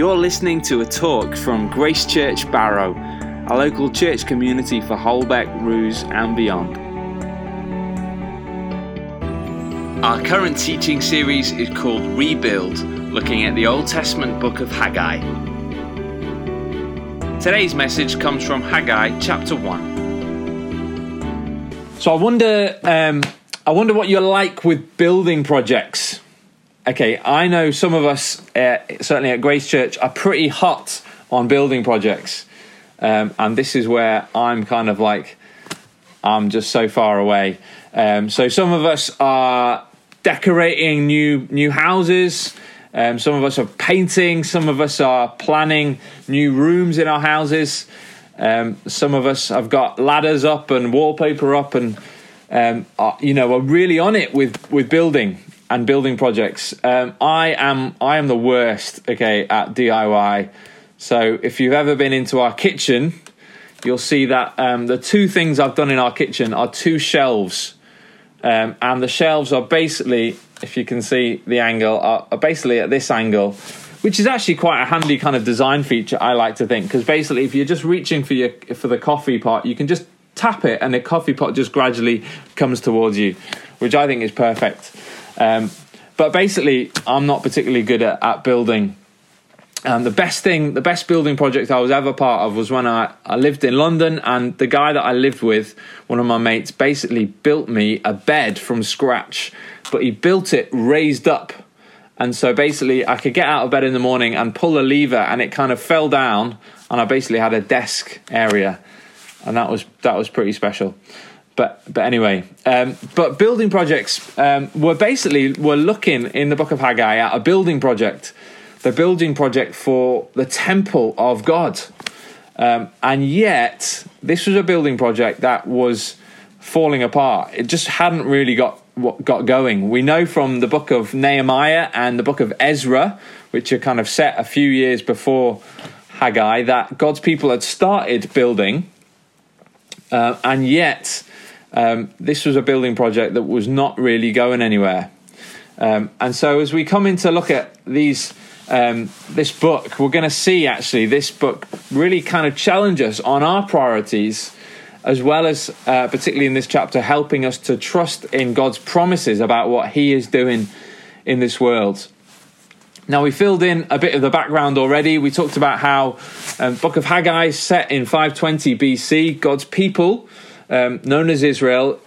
You're listening to a talk from Grace Church Barrow, a local church community for Holbeck, Roose, and beyond. Our current teaching series is called Rebuild, looking at the Old Testament book of Haggai. Today's message comes from Haggai chapter 1. So I wonder, um, I wonder what you're like with building projects. Okay, I know some of us, uh, certainly at Grace Church, are pretty hot on building projects, um, and this is where I'm kind of like, I'm just so far away. Um, so some of us are decorating new new houses. Um, some of us are painting. Some of us are planning new rooms in our houses. Um, some of us have got ladders up and wallpaper up, and um, are, you know, are really on it with with building and building projects. Um, I am I am the worst. Okay, at DIY. So if you've ever been into our kitchen, you'll see that um, the two things I've done in our kitchen are two shelves um, and the shelves are basically, if you can see the angle, are, are basically at this angle, which is actually quite a handy kind of design feature. I like to think because basically, if you're just reaching for your for the coffee pot, you can just tap it, and the coffee pot just gradually comes towards you, which I think is perfect. Um, but basically, I'm not particularly good at, at building and the best thing, the best building project I was ever part of was when I, I lived in London, and the guy that I lived with, one of my mates, basically built me a bed from scratch, but he built it raised up. And so basically, I could get out of bed in the morning and pull a lever, and it kind of fell down, and I basically had a desk area, and that was that was pretty special. But but anyway, um, but building projects um, were basically we're looking in the book of Haggai at a building project the building project for the temple of God. Um, and yet, this was a building project that was falling apart. It just hadn't really got got going. We know from the book of Nehemiah and the book of Ezra, which are kind of set a few years before Haggai, that God's people had started building, uh, and yet um, this was a building project that was not really going anywhere. Um, and so, as we come in to look at these um, this book, we're going to see actually this book really kind of challenge us on our priorities, as well as, uh, particularly in this chapter, helping us to trust in God's promises about what He is doing in this world. Now, we filled in a bit of the background already. We talked about how um, Book of Haggai set in 520 BC. God's people, um, known as Israel,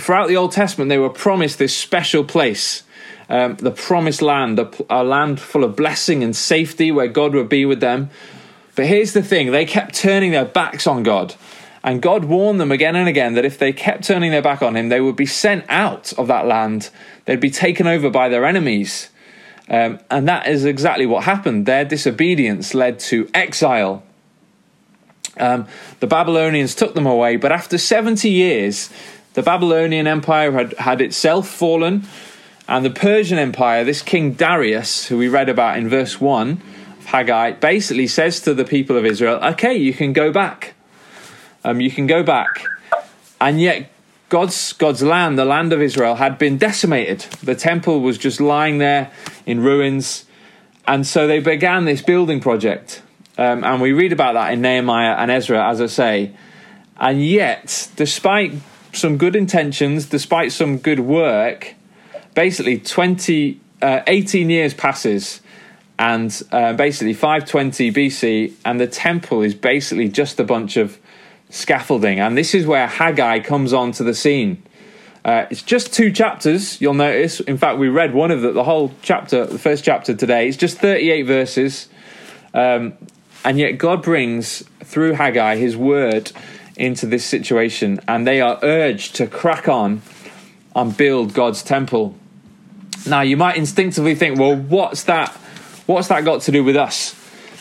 throughout the Old Testament, they were promised this special place um, the promised land, a, a land full of blessing and safety where God would be with them. But here's the thing they kept turning their backs on God. And God warned them again and again that if they kept turning their back on Him, they would be sent out of that land. They'd be taken over by their enemies. Um, and that is exactly what happened. Their disobedience led to exile. Um, the Babylonians took them away, but after 70 years, the Babylonian Empire had, had itself fallen. And the Persian Empire, this King Darius, who we read about in verse 1 of Haggai, basically says to the people of Israel, okay, you can go back. Um, you can go back. And yet, God's, God's land, the land of Israel, had been decimated. The temple was just lying there in ruins. And so they began this building project. Um, and we read about that in Nehemiah and Ezra, as I say. And yet, despite some good intentions, despite some good work, basically 20, uh, 18 years passes and uh, basically 520 BC, and the temple is basically just a bunch of scaffolding. And this is where Haggai comes onto the scene. Uh, it's just two chapters, you'll notice. In fact, we read one of the, the whole chapter, the first chapter today. It's just 38 verses. Um, and yet, God brings through Haggai his word into this situation, and they are urged to crack on and build God's temple. Now, you might instinctively think, well, what's that? What's that got to do with us?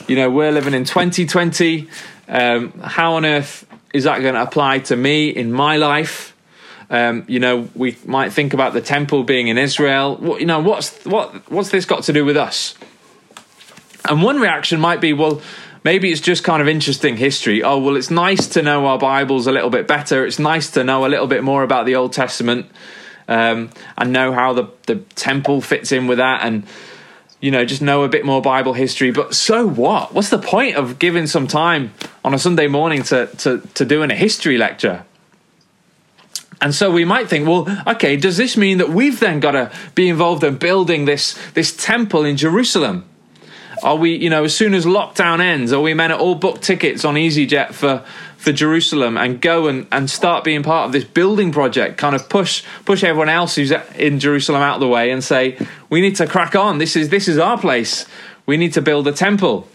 You know, we're living in 2020. Um, how on earth is that going to apply to me in my life? Um, you know, we might think about the temple being in Israel. What, you know, what's what what's this got to do with us? And one reaction might be, well, maybe it's just kind of interesting history. Oh, well, it's nice to know our Bibles a little bit better. It's nice to know a little bit more about the Old Testament um, and know how the, the temple fits in with that. And, you know, just know a bit more Bible history. But so what? What's the point of giving some time on a Sunday morning to, to, to doing a history lecture? And so we might think, well, okay, does this mean that we've then got to be involved in building this, this temple in Jerusalem? Are we, you know, as soon as lockdown ends, are we meant to all book tickets on EasyJet for, for Jerusalem and go and, and start being part of this building project, kind of push push everyone else who's in Jerusalem out of the way and say, we need to crack on. This is this is our place. We need to build a temple.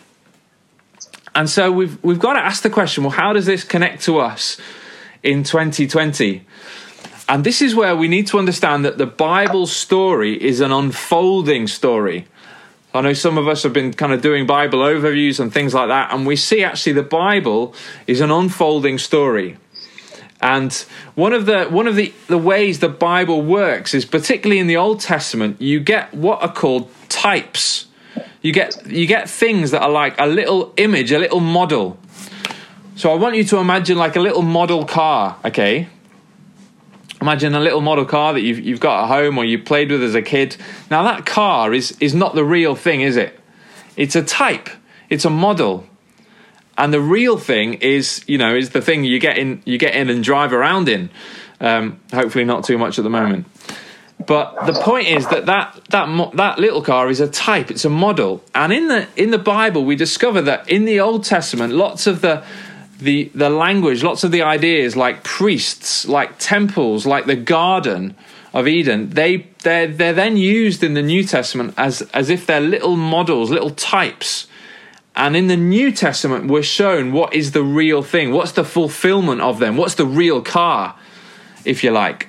And so we've we've got to ask the question, well, how does this connect to us in 2020? And this is where we need to understand that the Bible story is an unfolding story. I know some of us have been kind of doing Bible overviews and things like that, and we see actually the Bible is an unfolding story. And one of the one of the, the ways the Bible works is particularly in the Old Testament, you get what are called types. You get you get things that are like a little image, a little model. So I want you to imagine like a little model car, okay? Imagine a little model car that you've, you've got at home or you played with as a kid. Now, that car is, is not the real thing, is it? It's a type, it's a model. And the real thing is, you know, is the thing you get in, you get in and drive around in. Um, hopefully, not too much at the moment. But the point is that that that that little car is a type. It's a model. And in the in the Bible, we discover that in the Old Testament, lots of the the the language, lots of the ideas like priests, like temples, like the Garden of Eden, they they're they're then used in the New Testament as as if they're little models, little types. And in the New Testament, we're shown what is the real thing, what's the fulfillment of them, what's the real car, if you like.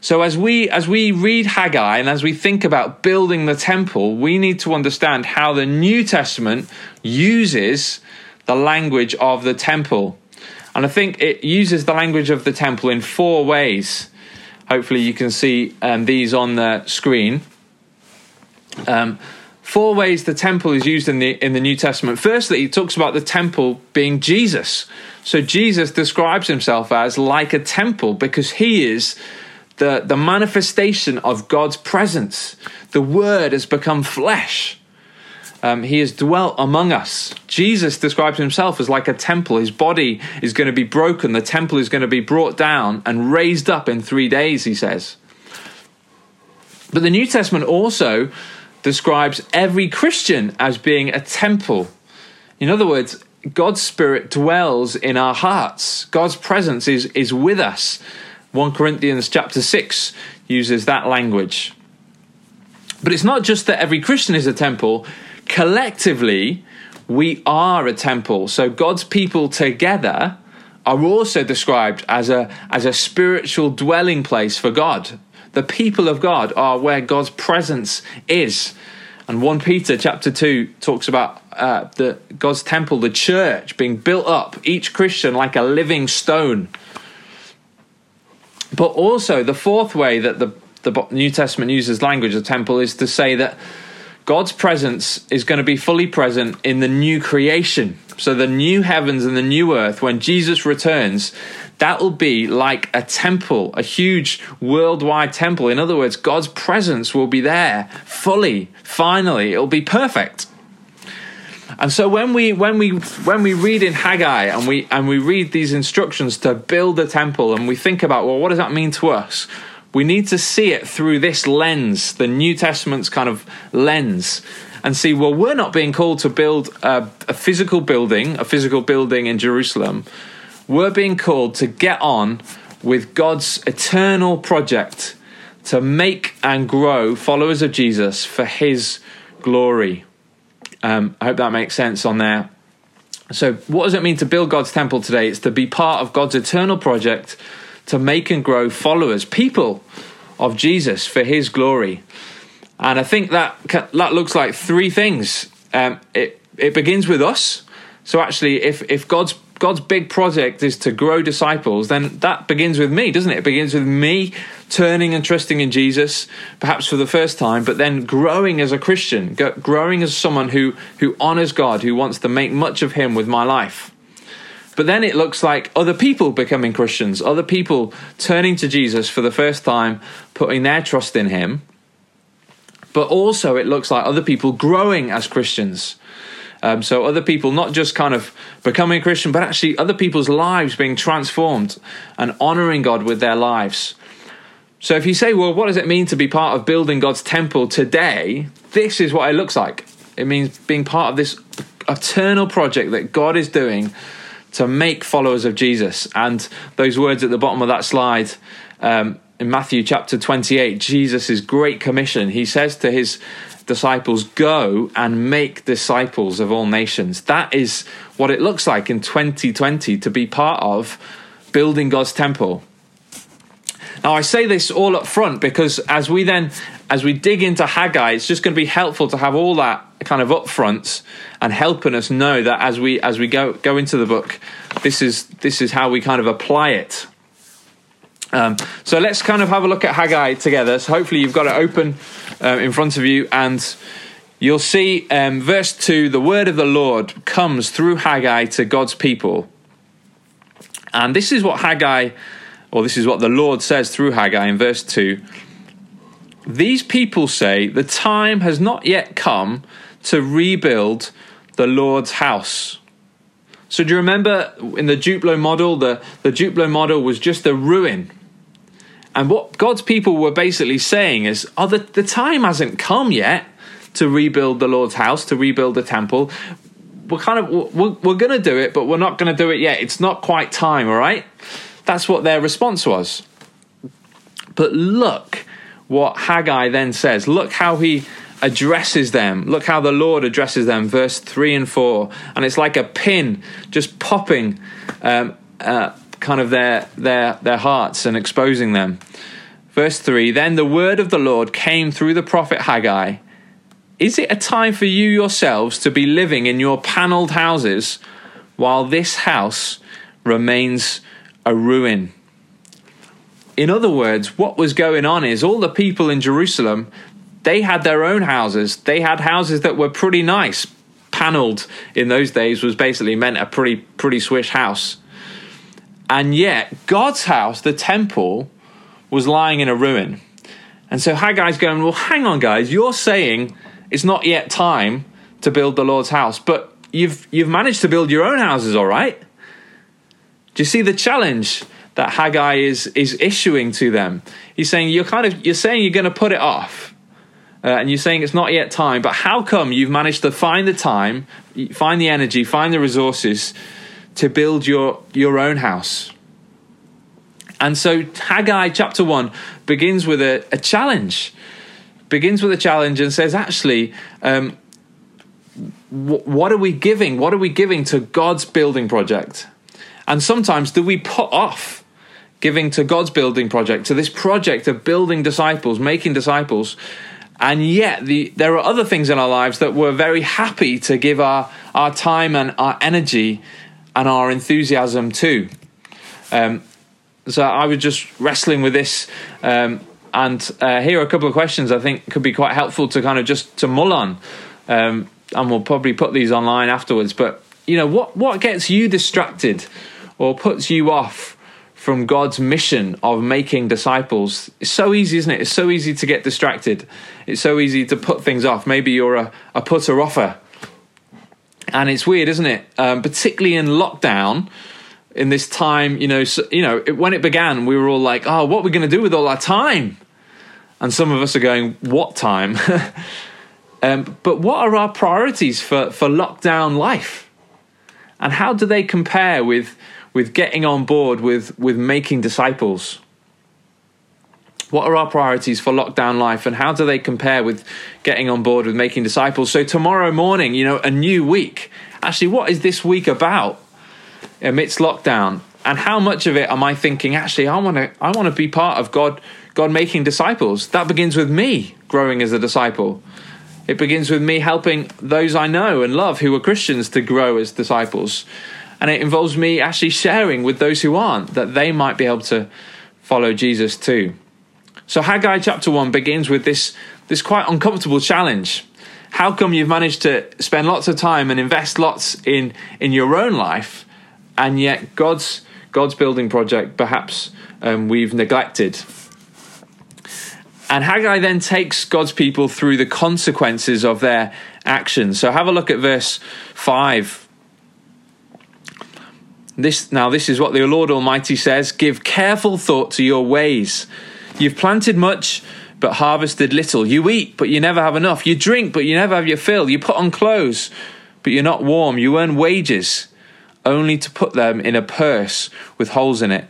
So as we as we read Haggai and as we think about building the temple, we need to understand how the New Testament uses the language of the temple. And I think it uses the language of the temple in four ways. Hopefully, you can see um, these on the screen. Um, four ways the temple is used in the in the New Testament. Firstly, he talks about the temple being Jesus. So Jesus describes himself as like a temple because he is the, the manifestation of God's presence. The word has become flesh. Um, he has dwelt among us. Jesus describes himself as like a temple. His body is going to be broken. The temple is going to be brought down and raised up in three days, he says. But the New Testament also describes every Christian as being a temple. In other words, God's Spirit dwells in our hearts. God's presence is, is with us. 1 Corinthians chapter 6 uses that language. But it's not just that every Christian is a temple, collectively, we are a temple. So God's people together are also described as a, as a spiritual dwelling place for God. The people of God are where God's presence is. And 1 Peter chapter 2 talks about uh, the God's temple, the church, being built up, each Christian like a living stone. But also, the fourth way that the, the New Testament uses language of temple is to say that God's presence is going to be fully present in the new creation. So, the new heavens and the new earth, when Jesus returns, that will be like a temple, a huge worldwide temple. In other words, God's presence will be there fully, finally. It'll be perfect. And so when we when we when we read in Haggai and we and we read these instructions to build a temple and we think about well what does that mean to us? We need to see it through this lens, the New Testament's kind of lens, and see, well, we're not being called to build a, a, physical building, a physical building in Jerusalem. We're being called to get on with God's eternal project to make and grow followers of Jesus for his glory. Um, I hope that makes sense on there. So, what does it mean to build God's temple today? It's to be part of God's eternal project to make and grow followers, people of Jesus for his glory. And I think that that looks like three things. Um, it it begins with us. So actually, if if God's God's big project is to grow disciples, then that begins with me, doesn't it? It begins with me turning and trusting in Jesus, perhaps for the first time, but then growing as a Christian, growing as someone who who honors God, who wants to make much of Him with my life. But then it looks like other people becoming Christians, other people turning to Jesus for the first time, putting their trust in Him. but also it looks like other people growing as Christians. Um, so other people not just kind of becoming a Christian, but actually other people's lives being transformed and honoring God with their lives. So if you say, well, what does it mean to be part of building God's temple today? This is what it looks like. It means being part of this eternal project that God is doing to make followers of Jesus. And those words at the bottom of that slide um, in Matthew chapter 28, Jesus' great commission, he says to his disciples, Go and make disciples of all nations. That is what it looks like in 2020 to be part of building God's temple. Now, I say this all up front because as we then, as we dig into Haggai, it's just going to be helpful to have all that kind of upfront and helping us know that as we as we go go into the book, this is this is how we kind of apply it. Um, so let's kind of have a look at Haggai together. So hopefully you've got it open uh, in front of you, and you'll see um, verse two: the word of the Lord comes through Haggai to God's people, and this is what Haggai or this is what the Lord says through Haggai in verse 2 These people say, The time has not yet come to rebuild the Lord's house. So, do you remember in the Duplo model, the, the Duplo model was just a ruin? And what God's people were basically saying is, Oh, the, the time hasn't come yet to rebuild the Lord's house, to rebuild the temple. We're kind of, we're, we're going to do it, but we're not going to do it yet. It's not quite time, all right? That's what their response was. But look what Haggai then says. Look how he addresses them. Look how the Lord addresses them, verse 3 and 4. And it's like a pin just popping um, uh, kind of their, their, their hearts and exposing them. Verse 3 Then the word of the Lord came through the prophet Haggai. Is it a time for you yourselves to be living in your panelled houses while this house remains a ruin. In other words, what was going on is all the people in Jerusalem, they had their own houses. They had houses that were pretty nice. Paneled in those days was basically meant a pretty pretty swish house. And yet, God's house, the temple, was lying in a ruin. And so Haggai's going, Well, hang on, guys, you're saying it's not yet time to build the Lord's house, but you've you've managed to build your own houses, all right? Do you see the challenge that Haggai is is issuing to them? He's saying you're kind of you're saying you're going to put it off, uh, and you're saying it's not yet time. But how come you've managed to find the time, find the energy, find the resources to build your your own house? And so Haggai chapter one begins with a, a challenge, begins with a challenge and says, actually. Um, what are we giving? What are we giving to God's building project? And sometimes do we put off giving to God's building project, to this project of building disciples, making disciples, and yet the, there are other things in our lives that we're very happy to give our, our time and our energy and our enthusiasm to. Um, so I was just wrestling with this, um, and uh, here are a couple of questions I think could be quite helpful to kind of just to mull on, um, and we'll probably put these online afterwards. But you know, what what gets you distracted or puts you off from God's mission of making disciples. It's so easy, isn't it? It's so easy to get distracted. It's so easy to put things off. Maybe you're a, a putter offer. And it's weird, isn't it? Um, particularly in lockdown, in this time, you know, so, you know, it, when it began, we were all like, "Oh, what are we going to do with all our time?" And some of us are going, "What time?" um, but what are our priorities for for lockdown life? And how do they compare with with getting on board with, with making disciples? What are our priorities for lockdown life and how do they compare with getting on board with making disciples? So, tomorrow morning, you know, a new week. Actually, what is this week about amidst lockdown? And how much of it am I thinking, actually, I want to I want to be part of God God making disciples? That begins with me growing as a disciple. It begins with me helping those I know and love who are Christians to grow as disciples. And it involves me actually sharing with those who aren't that they might be able to follow Jesus too. So Haggai chapter 1 begins with this, this quite uncomfortable challenge. How come you've managed to spend lots of time and invest lots in, in your own life, and yet God's, God's building project perhaps um, we've neglected? And Haggai then takes God's people through the consequences of their actions. So have a look at verse 5. This now this is what the Lord Almighty says, give careful thought to your ways. You've planted much but harvested little. You eat but you never have enough. You drink but you never have your fill. You put on clothes but you're not warm. You earn wages only to put them in a purse with holes in it.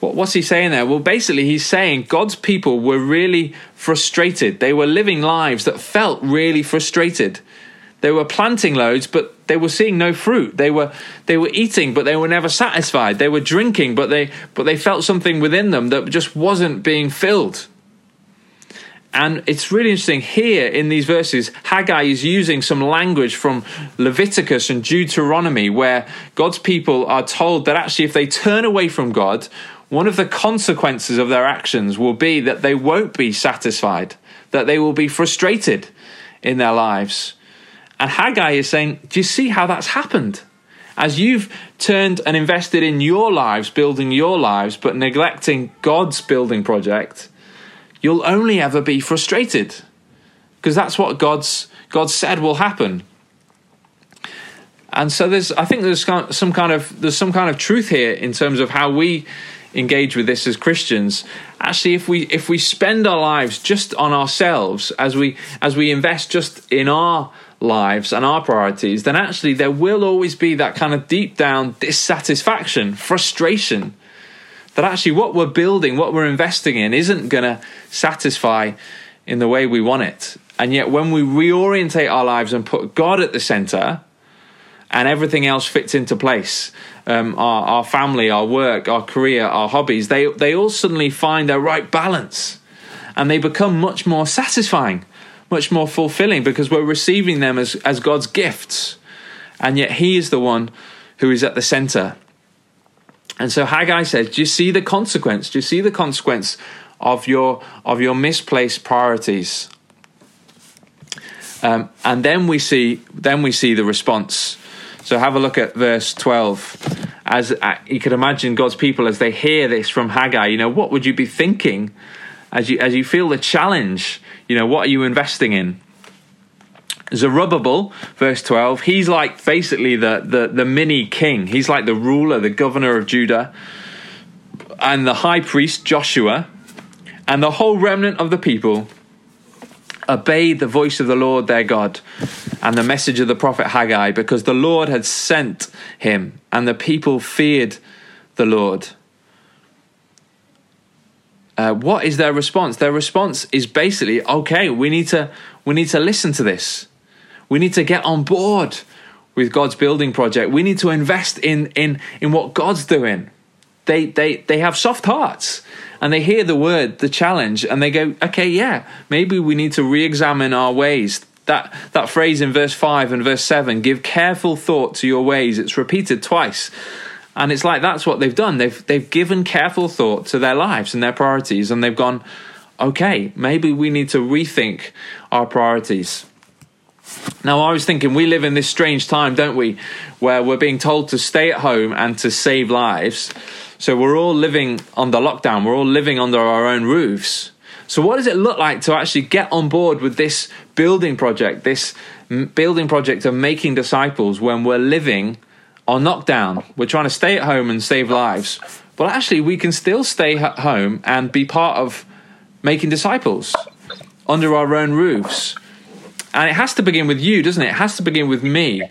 What's he saying there? Well, basically, he's saying God's people were really frustrated. They were living lives that felt really frustrated. They were planting loads, but they were seeing no fruit. They were they were eating, but they were never satisfied. They were drinking, but they but they felt something within them that just wasn't being filled. And it's really interesting here in these verses, Haggai is using some language from Leviticus and Deuteronomy where God's people are told that actually, if they turn away from God, one of the consequences of their actions will be that they won't be satisfied, that they will be frustrated in their lives. And Haggai is saying, Do you see how that's happened? As you've turned and invested in your lives, building your lives, but neglecting God's building project, you'll only ever be frustrated. Because that's what God's God said will happen. And so there's I think there's some kind of there's some kind of truth here in terms of how we engage with this as Christians, actually if we if we spend our lives just on ourselves as we as we invest just in our lives and our priorities, then actually there will always be that kind of deep down dissatisfaction, frustration that actually what we're building, what we're investing in isn't going to satisfy in the way we want it. And yet when we reorientate our lives and put God at the center, and everything else fits into place. Um, our, our family, our work, our career, our hobbies, they, they all suddenly find their right balance and they become much more satisfying, much more fulfilling because we're receiving them as, as God's gifts. And yet He is the one who is at the center. And so Haggai says, Do you see the consequence? Do you see the consequence of your of your misplaced priorities? Um, and then we see then we see the response so have a look at verse 12. As uh, you can imagine God's people as they hear this from Haggai, you know, what would you be thinking as you as you feel the challenge? You know, what are you investing in? Zerubbabel, verse 12, he's like basically the, the, the mini king. He's like the ruler, the governor of Judah. And the high priest, Joshua, and the whole remnant of the people obeyed the voice of the Lord their God and the message of the prophet Haggai because the Lord had sent him and the people feared the Lord. Uh, what is their response? Their response is basically, okay, we need to we need to listen to this. We need to get on board with God's building project. We need to invest in in in what God's doing. They they they have soft hearts and they hear the word, the challenge, and they go, okay, yeah, maybe we need to re examine our ways. That, that phrase in verse 5 and verse 7 give careful thought to your ways. It's repeated twice. And it's like that's what they've done. They've, they've given careful thought to their lives and their priorities, and they've gone, okay, maybe we need to rethink our priorities. Now, I was thinking, we live in this strange time, don't we, where we're being told to stay at home and to save lives. So we're all living under lockdown, we're all living under our own roofs. So, what does it look like to actually get on board with this building project, this building project of making disciples when we're living on lockdown? We're trying to stay at home and save lives, but actually, we can still stay at home and be part of making disciples under our own roofs. And it has to begin with you, doesn't it? It has to begin with me.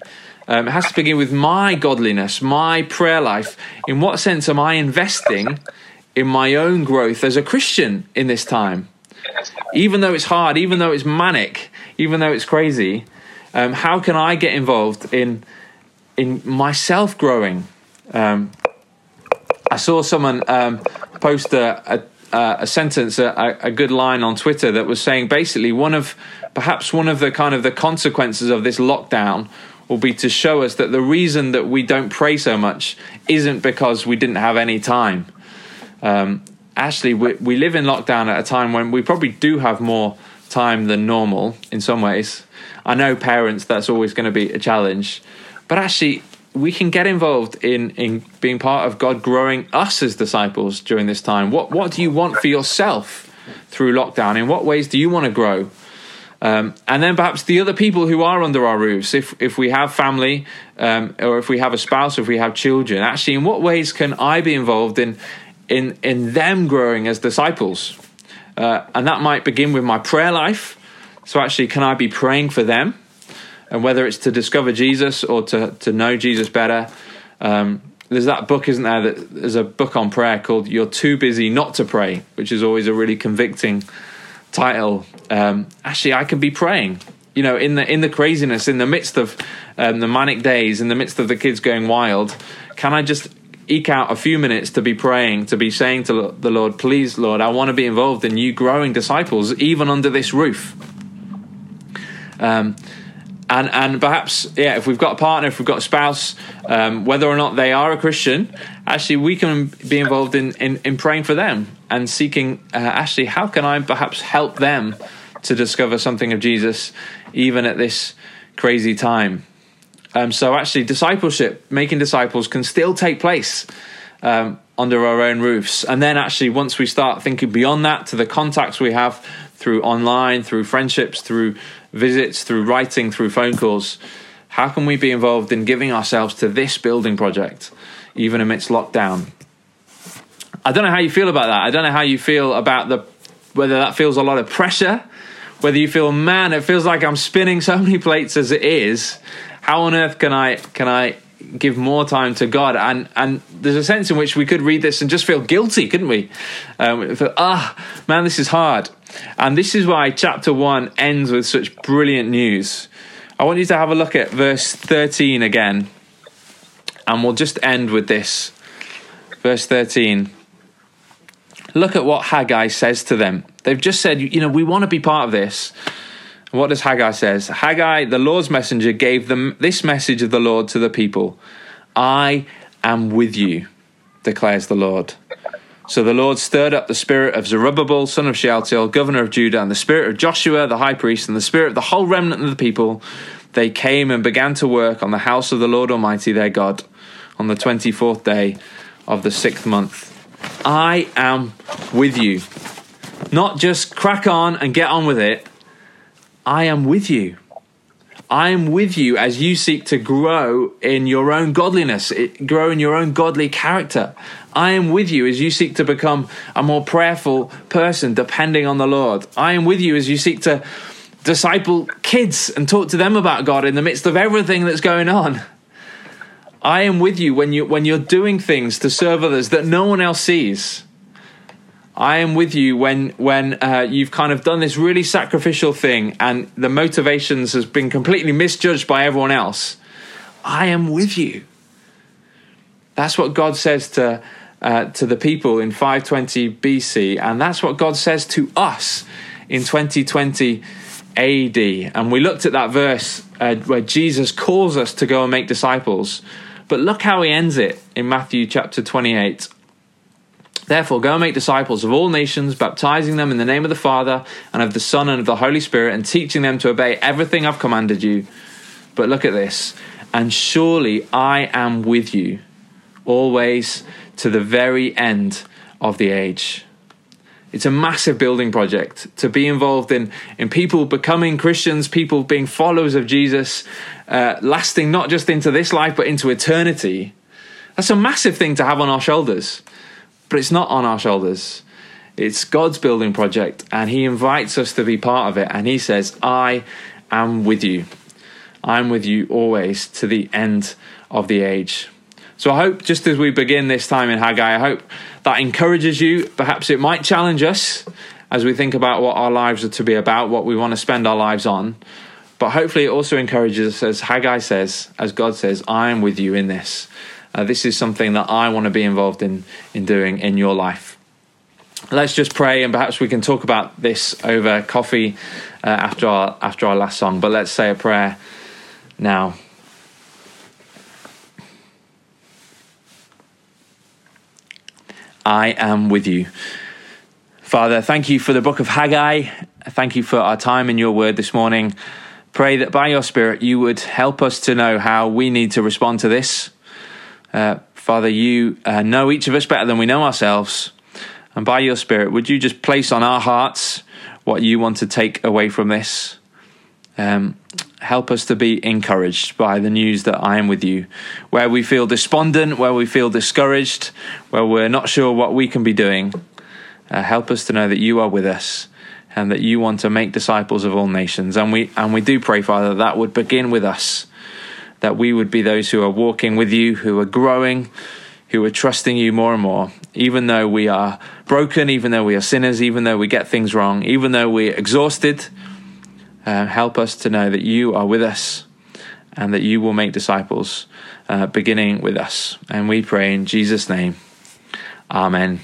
Um, it has to begin with my godliness, my prayer life. In what sense am I investing in my own growth as a Christian in this time? Even though it's hard, even though it's manic, even though it's crazy, um, how can I get involved in in myself growing? Um, I saw someone um, post a, a, a sentence, a, a, good line on Twitter that was saying basically one of perhaps one of the kind of the consequences of this lockdown will be to show us that the reason that we don't pray so much isn't because we didn't have any time. Um, actually, we, we live in lockdown at a time when we probably do have more time than normal in some ways. I know parents, that's always going to be a challenge. But actually, we can get involved in, in being part of God growing us as disciples during this time. What, what do you want for yourself? through lockdown? In what ways do you want to grow? Um, and then perhaps the other people who are under our roofs, if if we have family, um, or if we have a spouse, if we have children, actually, in what ways can I be involved in in in them growing as disciples? Uh, and that might begin with my prayer life. So actually, can I be praying for them? And whether it's to discover Jesus or to to know Jesus better. Um, there's that book, isn't there? That there's a book on prayer called "You're Too Busy Not to Pray," which is always a really convicting title. Um, actually, I can be praying. You know, in the in the craziness, in the midst of um, the manic days, in the midst of the kids going wild, can I just eke out a few minutes to be praying, to be saying to the Lord, "Please, Lord, I want to be involved in you growing disciples, even under this roof." Um, and and perhaps yeah if we've got a partner if we've got a spouse um, whether or not they are a christian actually we can be involved in in, in praying for them and seeking uh, actually how can i perhaps help them to discover something of jesus even at this crazy time? Um, so actually discipleship making disciples can still take place um, under our own roofs. And then actually once we start thinking beyond that to the contacts we have through online through friendships through visits, through writing, through phone calls. How can we be involved in giving ourselves to this building project, even amidst lockdown? I don't know how you feel about that. I don't know how you feel about the whether that feels a lot of pressure, whether you feel, man, it feels like I'm spinning so many plates as it is. How on earth can I can I give more time to God? And and there's a sense in which we could read this and just feel guilty, couldn't we? Um, ah, man, this is hard. And this is why chapter 1 ends with such brilliant news. I want you to have a look at verse 13 again. And we'll just end with this. Verse 13. Look at what Haggai says to them. They've just said, you know, we want to be part of this. What does Haggai says? Haggai, the Lord's messenger, gave them this message of the Lord to the people. I am with you, declares the Lord. So the Lord stirred up the spirit of Zerubbabel, son of Shealtiel, governor of Judah, and the spirit of Joshua, the high priest, and the spirit of the whole remnant of the people. They came and began to work on the house of the Lord Almighty their God on the 24th day of the sixth month. I am with you. Not just crack on and get on with it. I am with you. I am with you as you seek to grow in your own godliness, grow in your own godly character. I am with you as you seek to become a more prayerful person, depending on the Lord. I am with you as you seek to disciple kids and talk to them about God in the midst of everything that's going on. I am with you when you when you're doing things to serve others that no one else sees. I am with you when when uh, you've kind of done this really sacrificial thing and the motivations has been completely misjudged by everyone else. I am with you. That's what God says to uh, to the people in 520 BC, and that's what God says to us in 2020 AD. And we looked at that verse uh, where Jesus calls us to go and make disciples. But look how he ends it in Matthew chapter 28. Therefore, go and make disciples of all nations, baptizing them in the name of the Father, and of the Son, and of the Holy Spirit, and teaching them to obey everything I've commanded you. But look at this. And surely I am with you always to the very end of the age. It's a massive building project to be involved in, in people becoming Christians, people being followers of Jesus, uh, lasting not just into this life, but into eternity. That's a massive thing to have on our shoulders but it's not on our shoulders. It's God's building project, and He invites us to be part of it. And He says, I am with you. I'm with you always to the end of the age. So I hope, just as we begin this time in Haggai, I hope that encourages you. Perhaps it might challenge us as we think about what our lives are to be about, what we want to spend our lives on. But hopefully, it also encourages us, as Haggai says, as God says, I am with you in this. Uh, this is something that I want to be involved in in doing in your life. Let's just pray, and perhaps we can talk about this over coffee uh, after our after our last song. But let's say a prayer now. I am with you. Father, thank you for the book of Haggai. Thank you for our time in your word this morning. Pray that by your Spirit you would help us to know how we need to respond to this. Uh, Father, you uh, know each of us better than we know ourselves. And by your Spirit, would you just place on our hearts what you want to take away from this? Um, help us to be encouraged by the news that I am with you. Where we feel despondent, where we feel discouraged, where we're not sure what we can be doing, uh, help us to know that you are with us and that you want to make disciples of all nations. And we and we do pray, Father, that would begin with us, that we would be those who are walking with you, who are growing, who are trusting you more and more, even though we are broken, even though we are sinners, even though we get things wrong, even though we're exhausted. Uh, help us to know that you are with us and that you will make disciples, uh, beginning with us. And we pray in Jesus' name. Amen.